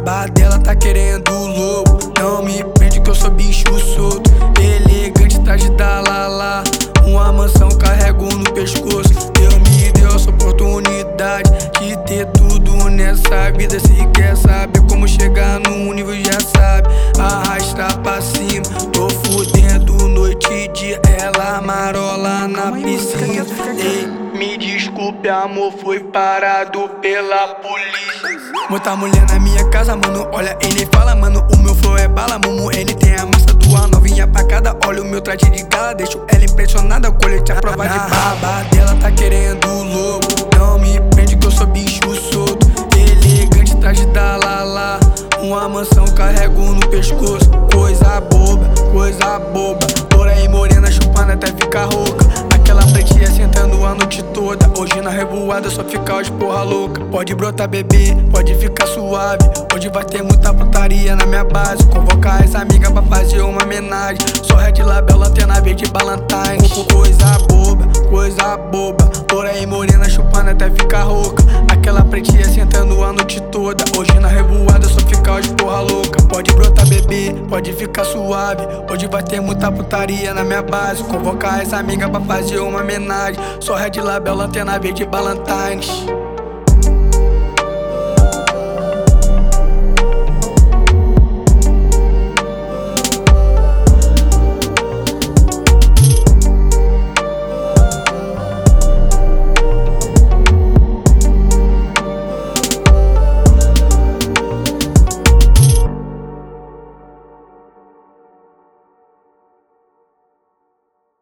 dela tá querendo lobo. Não me prende que eu sou bicho solto. Elegante, traje da Lala. Uma mansão carrego no pescoço. Deus me deu essa oportunidade de ter tudo nessa vida. Se quer saber como chegar no nível, já sabe. Arrasta pra cima, tô fudendo noite e dia. Ela marola na piscina. Ei, me desculpe, amor, foi parado pela polícia. Muita mulher na minha casa, mano. Olha, ele fala, mano. O meu flow é bala, mumu. Ele tem a massa do ar novinha pra cada. Olha o meu traje de gala, deixo ela impressionada. Colete a prova de baba dela tá querendo lobo. Não me prende que eu sou bicho solto. Elegante, traje da Lala. Uma mansão carrego no pescoço. Coisa boba, coisa boba. E morena Hoje na revoada só fica os porra louca. Pode brotar bebê, pode ficar suave. Hoje vai ter muita putaria na minha base. Convocar as amigas pra fazer uma homenagem. Só Red Label, lanterna verde Valentine. Coisa boba, coisa boba. Loura e morena chupando até ficar rouca. Aquela pretinha sentando a noite toda. Hoje na revoada só fica pode ficar suave. Hoje vai ter muita putaria na minha base. Convocar as amigas pra fazer uma homenagem. Só Red Label, lanterna verde Valentine.